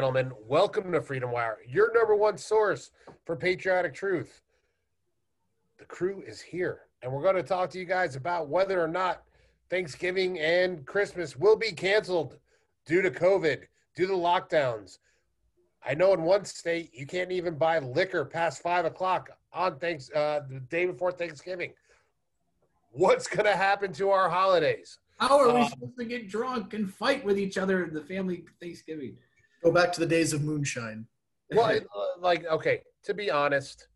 gentlemen, welcome to Freedom Wire, your number one source for patriotic truth. The crew is here, and we're going to talk to you guys about whether or not Thanksgiving and Christmas will be canceled due to COVID, due to lockdowns. I know in one state you can't even buy liquor past five o'clock on thanks uh, the day before Thanksgiving. What's going to happen to our holidays? How are we Uh, supposed to get drunk and fight with each other in the family Thanksgiving? Go back to the days of moonshine. Well, uh, like okay, to be honest,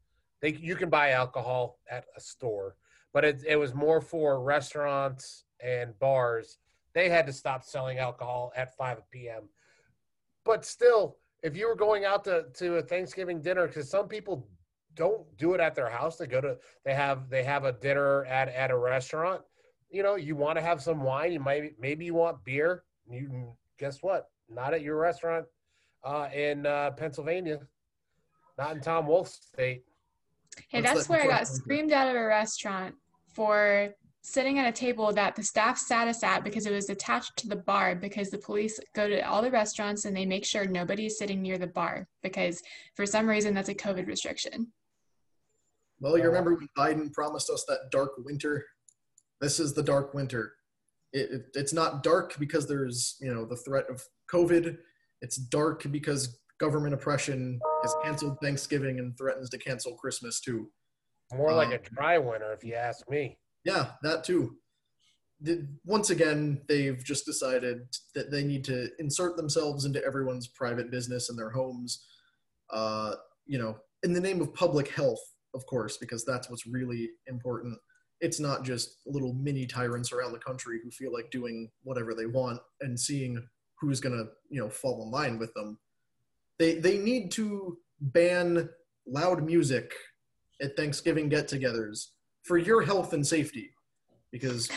they you can buy alcohol at a store, but it it was more for restaurants and bars. They had to stop selling alcohol at 5 p.m. But still, if you were going out to to a Thanksgiving dinner, because some people don't do it at their house, they go to they have they have a dinner at at a restaurant. You know, you want to have some wine. You might maybe you want beer. You guess what? Not at your restaurant uh, in uh, Pennsylvania, not in Tom Wolf's state. Hey, What's that's where I got screamed out of a restaurant for sitting at a table that the staff sat us at because it was attached to the bar because the police go to all the restaurants and they make sure nobody is sitting near the bar because for some reason that's a COVID restriction. Well, you remember when Biden promised us that dark winter? This is the dark winter. It, it, it's not dark because there's you know the threat of COVID. It's dark because government oppression has canceled Thanksgiving and threatens to cancel Christmas too. More like a Um, dry winter, if you ask me. Yeah, that too. The- Once again, they've just decided that they need to insert themselves into everyone's private business and their homes, uh, you know, in the name of public health, of course, because that's what's really important. It's not just little mini tyrants around the country who feel like doing whatever they want and seeing who's going to, you know, fall in line with them. They, they need to ban loud music at Thanksgiving get togethers for your health and safety because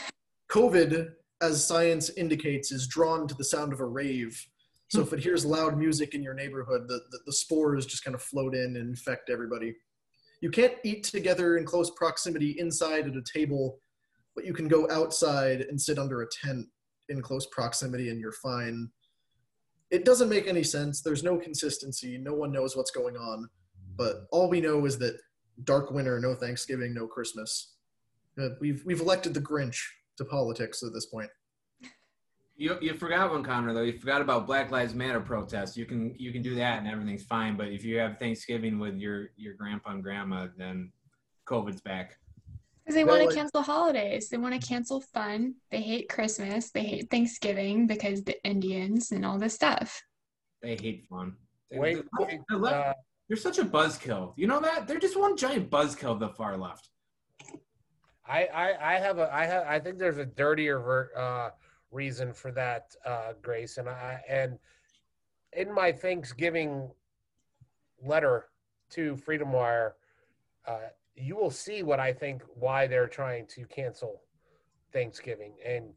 COVID, as science indicates, is drawn to the sound of a rave. So if it hears loud music in your neighborhood, the, the, the spores just kind of float in and infect everybody. You can't eat together in close proximity inside at a table, but you can go outside and sit under a tent in close proximity and you're fine. It doesn't make any sense. There's no consistency. No one knows what's going on. But all we know is that dark winter, no Thanksgiving, no Christmas. Uh, we've we've elected the Grinch to politics at this point. You, you forgot one, Connor. Though you forgot about Black Lives Matter protests. You can you can do that and everything's fine. But if you have Thanksgiving with your your grandpa and grandma, then COVID's back. Because they Well, want like- to cancel holidays. They want to cancel fun. They hate Christmas. They hate Thanksgiving because the Indians and all this stuff. They hate fun. They, Wait, they- wait, they're, uh, they're such a buzzkill. You know that? They're just one giant buzzkill. The far left. I, I, I have a, I have, I think there's a dirtier ver, uh, reason for that, uh, Grace, and I, and in my Thanksgiving letter to Freedom Wire, uh, you will see what I think why they're trying to cancel Thanksgiving and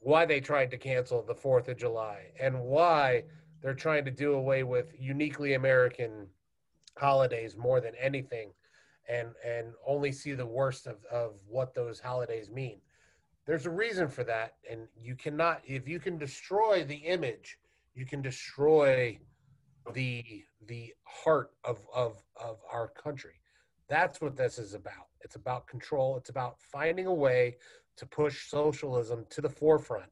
why they tried to cancel the Fourth of July and why they're trying to do away with uniquely American holidays more than anything and and only see the worst of, of what those holidays mean. There's a reason for that, and you cannot if you can destroy the image, you can destroy the the heart of of of our country. That's what this is about. It's about control. It's about finding a way to push socialism to the forefront.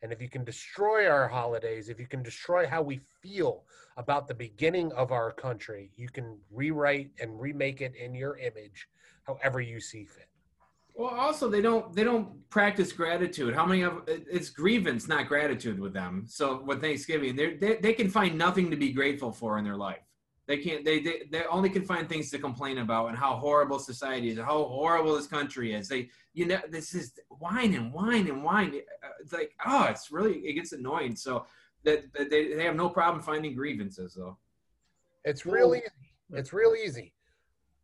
And if you can destroy our holidays, if you can destroy how we feel about the beginning of our country, you can rewrite and remake it in your image however you see fit. Well, also they don't they don't practice gratitude. How many of it's grievance, not gratitude with them. So with Thanksgiving, they they they can find nothing to be grateful for in their life. They can't. They, they they only can find things to complain about and how horrible society is, how horrible this country is. They you know this is whine and whine and whine. Uh, It's like oh, it's really it gets annoying. So that that they they have no problem finding grievances though. It's Well, real easy. It's real easy.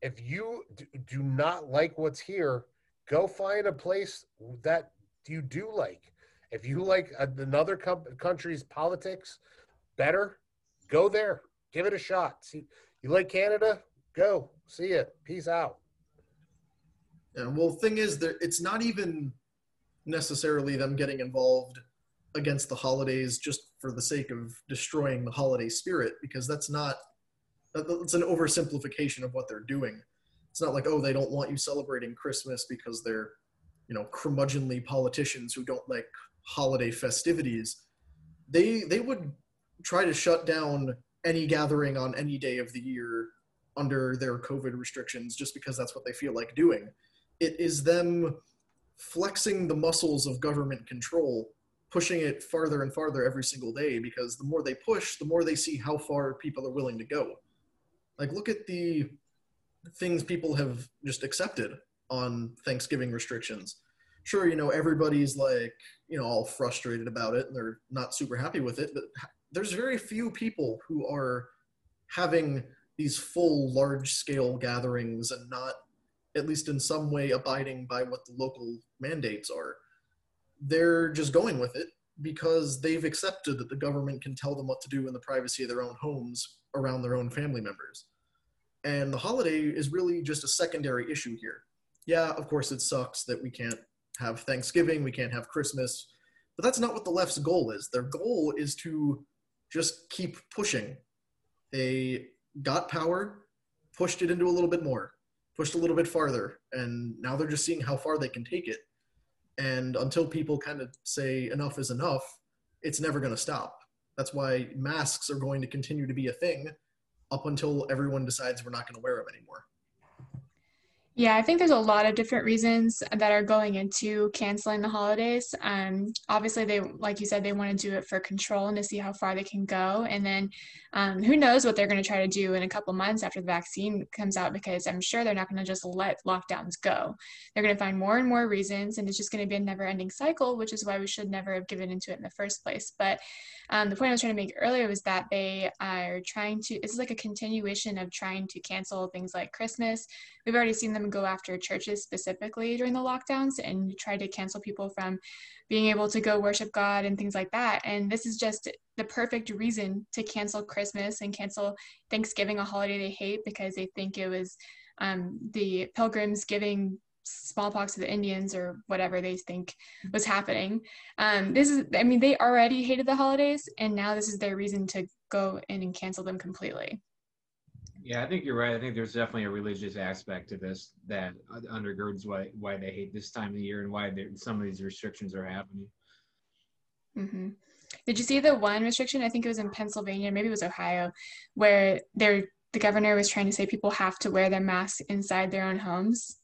If you do not like what's here, go find a place that you do like. If you like another country's politics better, go there. Give it a shot. See, you like Canada? Go. See ya. Peace out. And well, thing is, that it's not even necessarily them getting involved against the holidays just for the sake of destroying the holiday spirit because that's not that's an oversimplification of what they're doing. It's not like oh they don't want you celebrating Christmas because they're you know curmudgeonly politicians who don't like holiday festivities. They they would try to shut down any gathering on any day of the year under their COVID restrictions just because that's what they feel like doing. It is them flexing the muscles of government control, pushing it farther and farther every single day because the more they push, the more they see how far people are willing to go. Like, look at the things people have just accepted on Thanksgiving restrictions. Sure, you know, everybody's like, you know, all frustrated about it and they're not super happy with it, but there's very few people who are having these full large scale gatherings and not at least in some way abiding by what the local mandates are they're just going with it because they've accepted that the government can tell them what to do in the privacy of their own homes around their own family members and the holiday is really just a secondary issue here yeah of course it sucks that we can't have thanksgiving we can't have christmas but that's not what the left's goal is their goal is to just keep pushing they got power, pushed it into a little bit more, pushed a little bit farther, and now they're just seeing how far they can take it. And until people kind of say enough is enough, it's never going to stop. That's why masks are going to continue to be a thing up until everyone decides we're not going to wear them anymore. Yeah, I think there's a lot of different reasons that are going into canceling the holidays. Um, obviously, they, like you said, they want to do it for control and to see how far they can go. And then um, who knows what they're going to try to do in a couple months after the vaccine comes out, because I'm sure they're not going to just let lockdowns go. They're going to find more and more reasons, and it's just going to be a never ending cycle, which is why we should never have given into it in the first place. But um, the point I was trying to make earlier was that they are trying to, it's like a continuation of trying to cancel things like Christmas. We've already seen them go after churches specifically during the lockdowns and try to cancel people from being able to go worship God and things like that. And this is just the perfect reason to cancel Christmas and cancel Thanksgiving, a holiday they hate because they think it was um, the pilgrims giving smallpox to the Indians or whatever they think was happening. Um, this is, I mean, they already hated the holidays, and now this is their reason to go in and cancel them completely. Yeah, I think you're right. I think there's definitely a religious aspect to this that undergirds why why they hate this time of the year and why some of these restrictions are happening. Mm-hmm. Did you see the one restriction? I think it was in Pennsylvania, maybe it was Ohio, where they the governor was trying to say people have to wear their masks inside their own homes.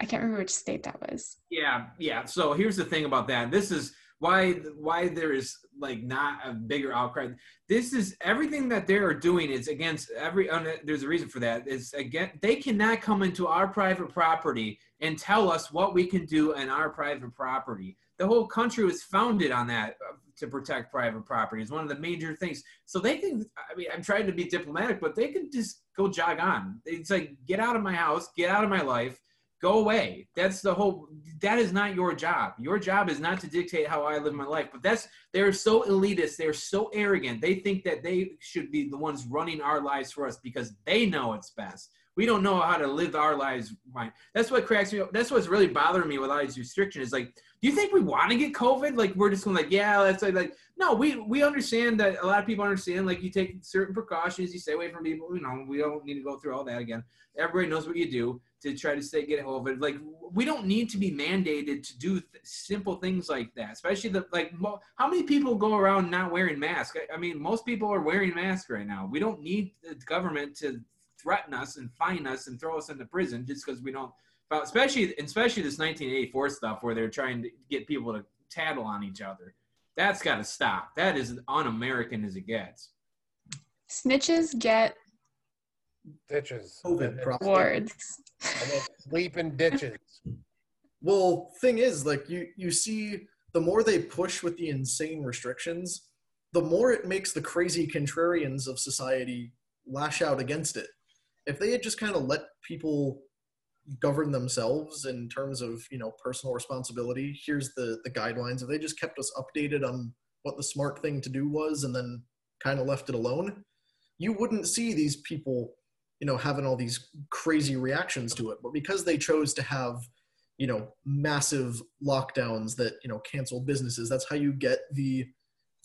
I can't remember which state that was. Yeah, yeah. So here's the thing about that. This is why why there is like not a bigger outcry. This is everything that they are doing is against every. There's a reason for that. Is again they cannot come into our private property and tell us what we can do in our private property. The whole country was founded on that uh, to protect private property. It's one of the major things. So they can. I mean, I'm trying to be diplomatic, but they can just go jog on. It's like get out of my house, get out of my life go away. That's the whole. That is not your job. Your job is not to dictate how I live my life. But that's they're so elitist. They're so arrogant. They think that they should be the ones running our lives for us because they know it's best. We don't know how to live our lives. Right. That's what cracks me up. That's what's really bothering me with all these restrictions. Is like, do you think we want to get COVID? Like we're just going like, yeah, that's like, like no, we we understand that a lot of people understand. Like you take certain precautions, you stay away from people. You know, we don't need to go through all that again. Everybody knows what you do to try to stay get it. Like we don't need to be mandated to do th- simple things like that. Especially the like mo- how many people go around not wearing masks? I, I mean, most people are wearing masks right now. We don't need the government to threaten us and fine us and throw us into prison just because we don't. Especially especially this 1984 stuff where they're trying to get people to tattle on each other. That's got to stop. That is un-American as it gets. Snitches get ditches. COVID Wards. sleep in ditches. Well, thing is, like you you see, the more they push with the insane restrictions, the more it makes the crazy contrarians of society lash out against it. If they had just kind of let people govern themselves in terms of you know personal responsibility, here's the the guidelines. If they just kept us updated on what the smart thing to do was, and then kind of left it alone, you wouldn't see these people you know having all these crazy reactions to it but because they chose to have you know massive lockdowns that you know cancel businesses that's how you get the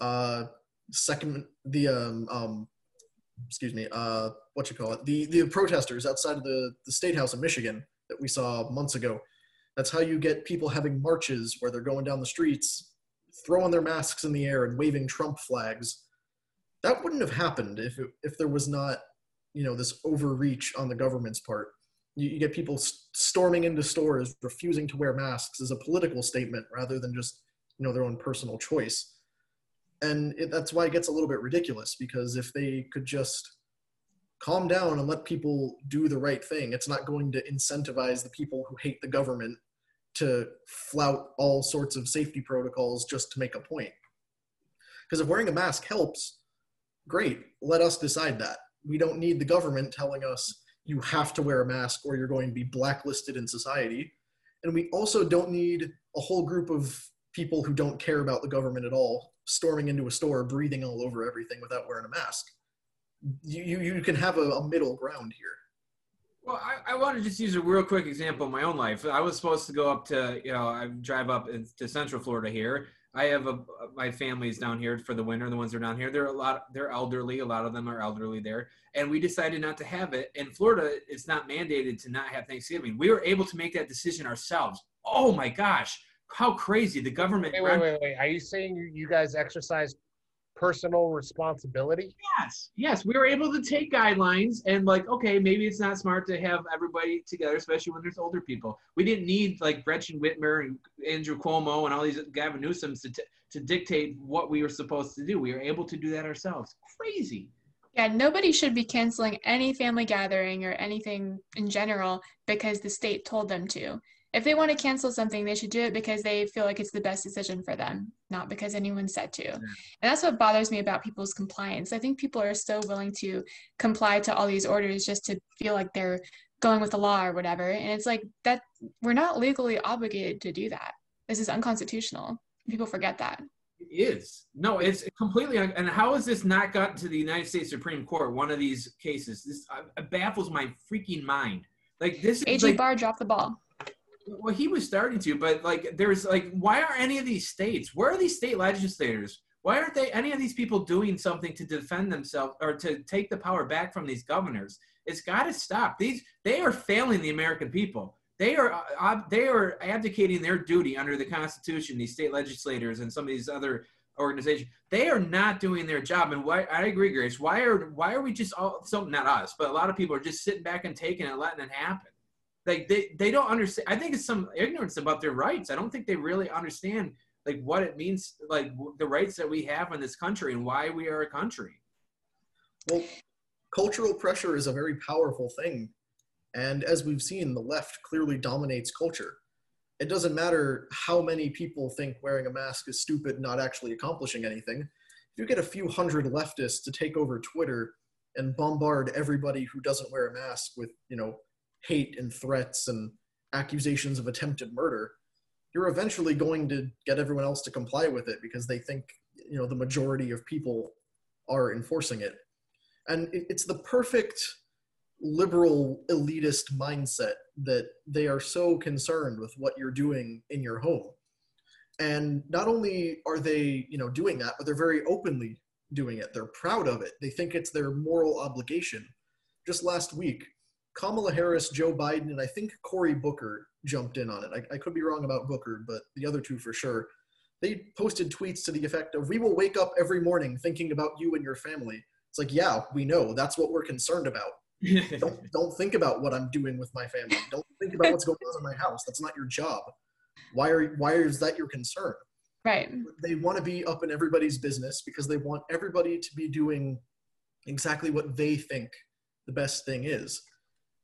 uh second the um, um excuse me uh what you call it the the protesters outside of the the state house in michigan that we saw months ago. That's how you get people having marches where they're going down the streets throwing their masks in the air and waving trump flags. That wouldn't have happened if it, if there was not you know this overreach on the government's part. You, you get people storming into stores refusing to wear masks as a political statement rather than just you know their own personal choice. And it, that's why it gets a little bit ridiculous because if they could just calm down and let people do the right thing it's not going to incentivize the people who hate the government to flout all sorts of safety protocols just to make a point because if wearing a mask helps great let us decide that we don't need the government telling us you have to wear a mask or you're going to be blacklisted in society. And we also don't need a whole group of people who don't care about the government at all storming into a store, breathing all over everything without wearing a mask. You, you, you can have a, a middle ground here. Well, I, I want to just use a real quick example of my own life. I was supposed to go up to, you know, I drive up to Central Florida here, I have a my family's down here for the winter. The ones that are down here, they're a lot. They're elderly. A lot of them are elderly there, and we decided not to have it. In Florida, it's not mandated to not have Thanksgiving. We were able to make that decision ourselves. Oh my gosh, how crazy the government! Wait, wait, wait, wait. Are you saying you guys exercise personal responsibility? Yes, yes. We were able to take guidelines and like, okay, maybe it's not smart to have everybody together, especially when there's older people. We didn't need like Gretchen Whitmer and Andrew Cuomo and all these Gavin Newsom's to, t- to dictate what we were supposed to do. We were able to do that ourselves. Crazy. Yeah, nobody should be canceling any family gathering or anything in general because the state told them to if they want to cancel something, they should do it because they feel like it's the best decision for them, not because anyone said to. And that's what bothers me about people's compliance. I think people are so willing to comply to all these orders just to feel like they're going with the law or whatever. And it's like that we're not legally obligated to do that. This is unconstitutional. People forget that. It is. No, it's completely. And how has this not gotten to the United States Supreme Court? One of these cases. This uh, baffles my freaking mind. Like this. AG like, Barr dropped the ball. Well, he was starting to, but like, there's like, why are any of these states? Where are these state legislators? Why aren't they any of these people doing something to defend themselves or to take the power back from these governors? It's got to stop. These they are failing the American people. They are uh, they are abdicating their duty under the Constitution. These state legislators and some of these other organizations, they are not doing their job. And why I agree, Grace. Why are why are we just all so not us, but a lot of people are just sitting back and taking it, letting it happen like they, they don't understand i think it's some ignorance about their rights. I don't think they really understand like what it means like the rights that we have in this country and why we are a country. Well cultural pressure is a very powerful thing. And as we've seen the left clearly dominates culture. It doesn't matter how many people think wearing a mask is stupid not actually accomplishing anything. If you get a few hundred leftists to take over twitter and bombard everybody who doesn't wear a mask with you know hate and threats and accusations of attempted murder, you're eventually going to get everyone else to comply with it because they think you know the majority of people are enforcing it. And it's the perfect liberal elitist mindset that they are so concerned with what you're doing in your home. And not only are they you know doing that but they're very openly doing it. They're proud of it. They think it's their moral obligation. Just last week Kamala Harris, Joe Biden, and I think Cory Booker jumped in on it. I, I, could be wrong about Booker, but the other two for sure. They posted tweets to the effect of, We will wake up every morning thinking about you and your family. It's like, yeah, we know. That's what we're concerned about. don't, don't think about what I'm doing with my family. Don't think about what's going on in my house. That's not your job. Why are why is that your concern? Right. They want to be up in everybody's business because they want everybody to be doing exactly what they think the best thing is.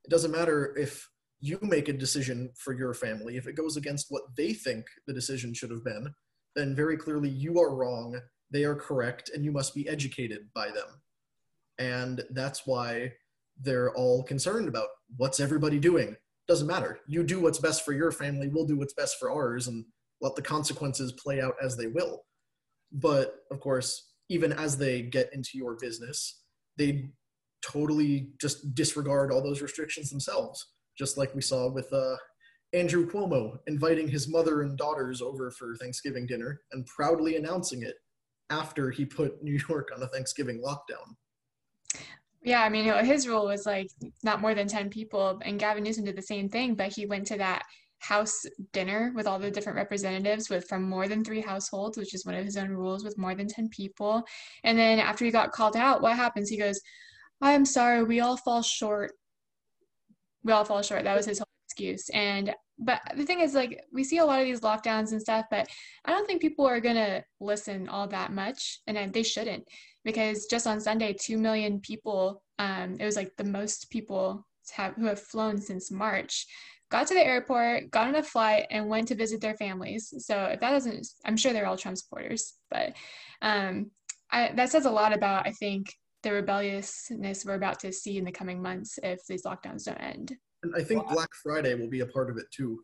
It doesn't matter if you make a decision for your family. If it goes against what they think the decision should have been, then very clearly you are wrong, they are correct, and you must be educated by them. And that's why they're all concerned about what's everybody doing. Doesn't matter. You do what's best for your family, we'll do what's best for ours, and let the consequences play out as they will. But of course, even as they get into your business, they totally just disregard all those restrictions themselves, just like we saw with uh, Andrew Cuomo inviting his mother and daughters over for Thanksgiving dinner and proudly announcing it after he put New York on a Thanksgiving lockdown. Yeah, I mean, his rule was like not more than 10 people, and Gavin Newsom did the same thing, but he went to that house dinner with all the different representatives with from more than three households, which is one of his own rules with more than 10 people. And then after he got called out, what happens? He goes, I'm sorry, we all fall short. We all fall short. That was his whole excuse. And but the thing is like we see a lot of these lockdowns and stuff, but I don't think people are gonna listen all that much, and they shouldn't because just on Sunday, two million people. Um, it was like the most people have, who have flown since March got to the airport, got on a flight, and went to visit their families. So if that doesn't, I'm sure they're all Trump supporters, but um, I, that says a lot about, I think, the rebelliousness we're about to see in the coming months if these lockdowns don't end. And I think Black Friday will be a part of it too.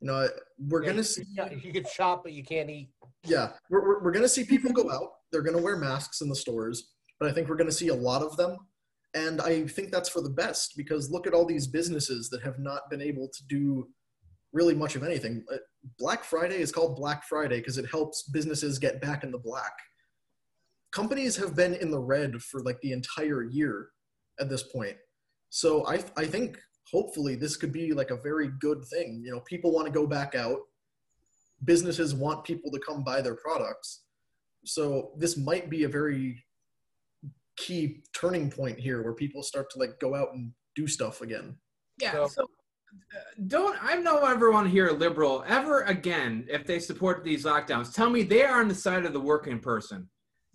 You know, we're Yeah, gonna you- see. yeah, You can shop, but you can't eat. Yeah, we're, we're, we're gonna see people go out. They're gonna wear masks in the stores, but I think we're gonna see a lot of them, and I think that's for the best because look at all these businesses that have not been able to do really much of anything. Uh, Black Friday is called Black Friday because it helps businesses get back in the black. Companies have been in the red for like the entire year at this point. So I I think hopefully this could be like a very good thing. You know, people want to go back out. Businesses want people to come buy their products. So this might be a very key turning point here where people start to like go out and do stuff again. Yeah. So- So, uh, don't I don't ever want to hear a liberal ever again if they support these lockdowns. Tell me they are on the side of the working person.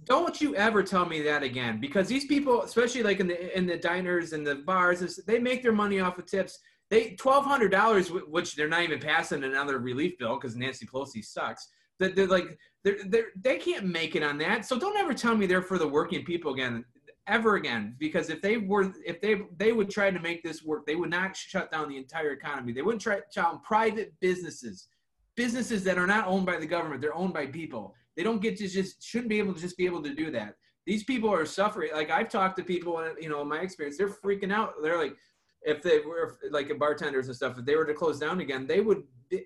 Don't you ever tell me that again because these people, especially like in the in the diners and the bars, they make their money off of tips. They twelve hundred dollars, which they're not even passing another relief bill because Nancy Pelosi sucks. That they're like they're, they're they can't make it on that. So don't ever tell me they're for the working people again ever again because if they were if they they would try to make this work they would not shut down the entire economy they wouldn't try shut down private businesses businesses that are not owned by the government they're owned by people they don't get to just shouldn't be able to just be able to do that these people are suffering like i've talked to people and you know in my experience they're freaking out they're like if they were like bartenders and stuff if they were to close down again they would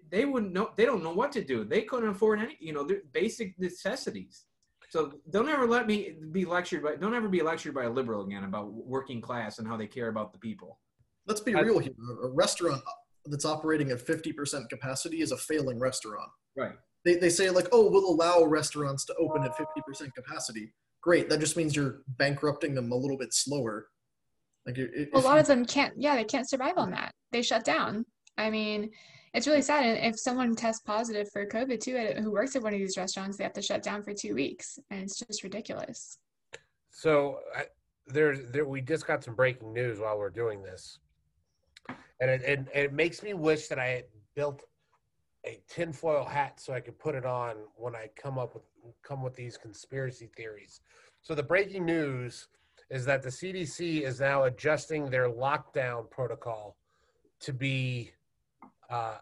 they wouldn't know they don't know what to do they couldn't afford any you know their basic necessities so don't ever let me be lectured by don't ever be lectured by a liberal again about working class and how they care about the people. Let's be I- real here. A restaurant that's operating at 50% capacity is a failing restaurant. Right. They, they say like, oh, we'll allow restaurants to open at 50% capacity. Great. That just means you're bankrupting them a little bit slower. Like it, it, a lot you- of them can't yeah they can't survive on that they shut down i mean it's really sad and if someone tests positive for covid too at- who works at one of these restaurants they have to shut down for two weeks and it's just ridiculous So I, there's there we just got some breaking news while we're doing this, and it, it it makes me wish that I had built a tinfoil hat so I could put it on when I come up with come with these conspiracy theories. So the breaking news is that the CDC is now adjusting their lockdown protocol to be uh,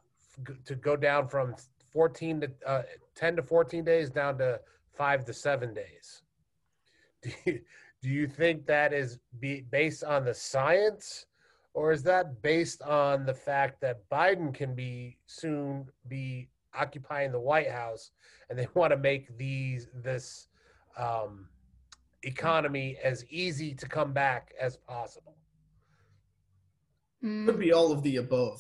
to go down from 14 to uh, 10 to 14 days down to five to seven days. Do you, do you think that is be based on the science or is that based on the fact that Biden can be soon be occupying the White House and they want to make these this um, economy as easy to come back as possible? Could be all of the above.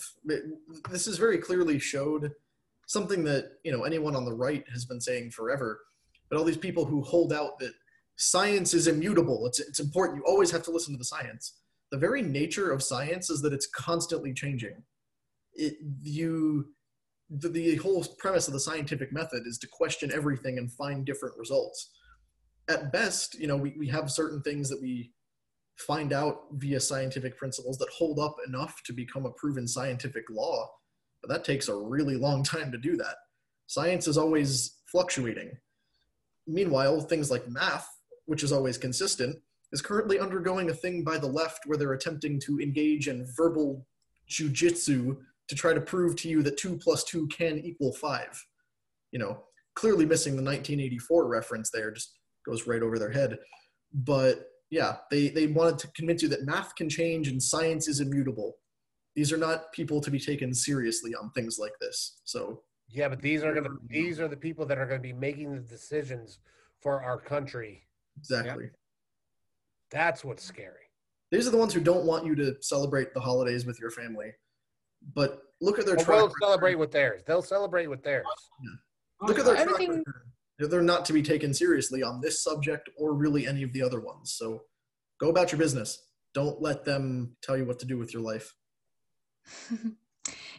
This is very clearly showed something that you know anyone on the right has been saying forever. But all these people who hold out that science is immutable, it's it's important. You always have to listen to the science. The very nature of science is that it's constantly changing. It you the, the whole premise of the scientific method is to question everything and find different results. At best, you know, we, we have certain things that we find out via scientific principles that hold up enough to become a proven scientific law. But that takes a really long time to do that. Science is always fluctuating. Meanwhile, things like math, which is always consistent, is currently undergoing a thing by the left where they're attempting to engage in verbal jujitsu to try to prove to you that 2 plus 2 can equal 5. You know, clearly missing the 1984 reference there, just goes right over their head. But yeah, they, they wanted to convince you that math can change and science is immutable. These are not people to be taken seriously on things like this. So Yeah, but these are gonna these are the people that are gonna be making the decisions for our country. exactly. That's what's scary. These are the ones who don't want you to celebrate the holidays with your family. But look at their Well, track we'll record. celebrate with theirs. They'll celebrate with theirs. Look at their track Everything- They're- They're not to be taken seriously on this subject or really any of the other ones. So go about your business. Don't let them tell you what to do with your life.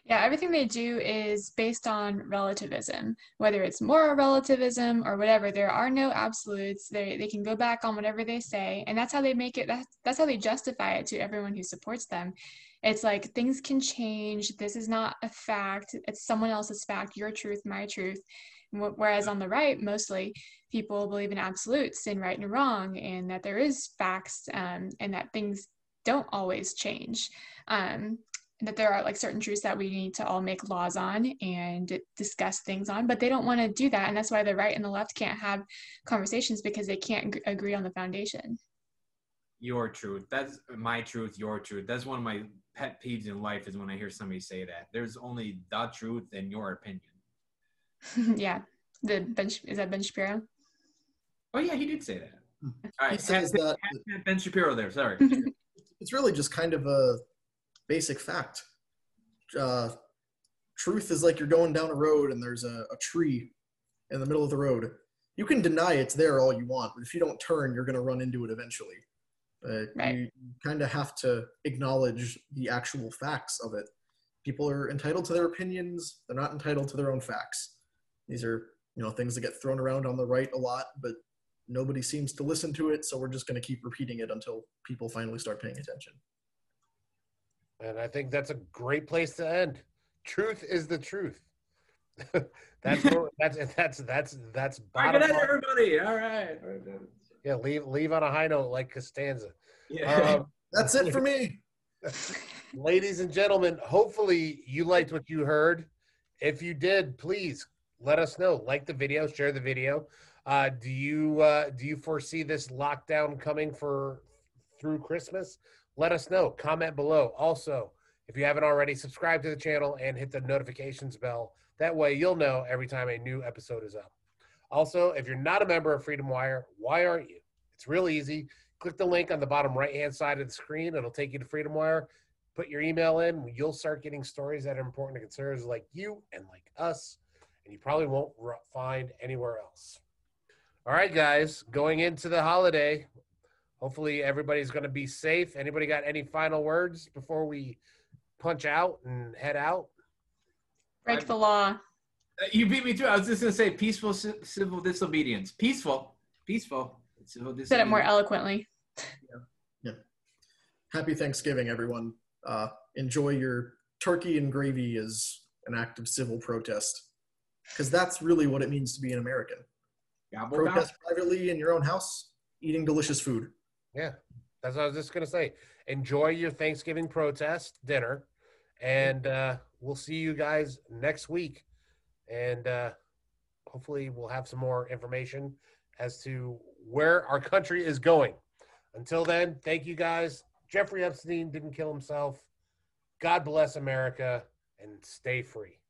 yeah, everything they do is based on relativism, whether it's moral relativism or whatever. There are no absolutes. They they can go back on whatever they say, and that's how they make it. That's that's how they justify it to everyone who supports them. It's like things can change. This is not a fact. It's someone else's fact. Your truth, my truth. Whereas on the right, mostly people believe in absolutes and right and wrong, and that there is facts, um, and that things don't always change. Um, that there are like certain truths that we need to all make laws on and discuss things on, but they don't want to do that, and that's why the right and the left can't have conversations because they can't ag- agree on the foundation. Your truth. That's my truth, your truth. That's one of my pet peeves in life is when I hear somebody say that. There's only the truth and your opinion. yeah, the Ben is that Ben Shapiro? Oh yeah, he did say that. Hmm. All He says hashtag- that hashtag Ben Shapiro there. Sorry. it's really just kind of a basic fact. Uh, truth is like you're going down a road and there's a, a tree in the middle of the road. You can deny it's there all you want, but if you don't turn, you're going to run into it eventually. Uh, Right. You kind of have to acknowledge the actual facts of it. People are entitled to their opinions. They're not entitled to their own facts. These are, you know, things that get thrown around on the right a lot, but nobody seems to listen to it. So we're just going to keep repeating it until people finally start paying attention. And I think that's a great place to end. Truth is the truth. that's where, that's that's that's that's All right, bottom good night, line. everybody. All right. Yeah, leave leave on a high note like Costanza. Yeah. Um, That's it for me. ladies and gentlemen, hopefully you liked what you heard. If you did, please let us know. Like the video, share the video. Uh, do you uh, do you foresee this lockdown coming for through Christmas? Let us know. Comment below. Also, if you haven't already, subscribe to the channel and hit the notifications bell. That way, you'll know every time a new episode is up. Also, if you're not a member of Freedom Wire, why aren't you? It's real easy. Click the link on the bottom right hand side of the screen. It'll take you to Freedom Wire. Put your email in. You'll start getting stories that are important to conservatives like you and like us, and you probably won't find anywhere else. All right, guys, going into the holiday, hopefully everybody's going to be safe. Anybody got any final words before we punch out and head out? Break the law. Uh, You beat me too. I was just gonna say peaceful ci- civil disobedience. Peaceful, peaceful civil disobedience. Said it more eloquently. Yeah. Happy Thanksgiving, everyone. Uh, enjoy your turkey and gravy as an act of civil protest. Because that's really what it means to be an American. Gobble, gobble. Protest privately in your own house, eating delicious food. Yeah, that's what I was just gonna say. Enjoy your Thanksgiving protest dinner, and uh, we'll see you guys next week. And uh, hopefully, we'll have some more information as to where our country is going. Until then, thank you guys. Jeffrey Epstein didn't kill himself. God bless America and stay free.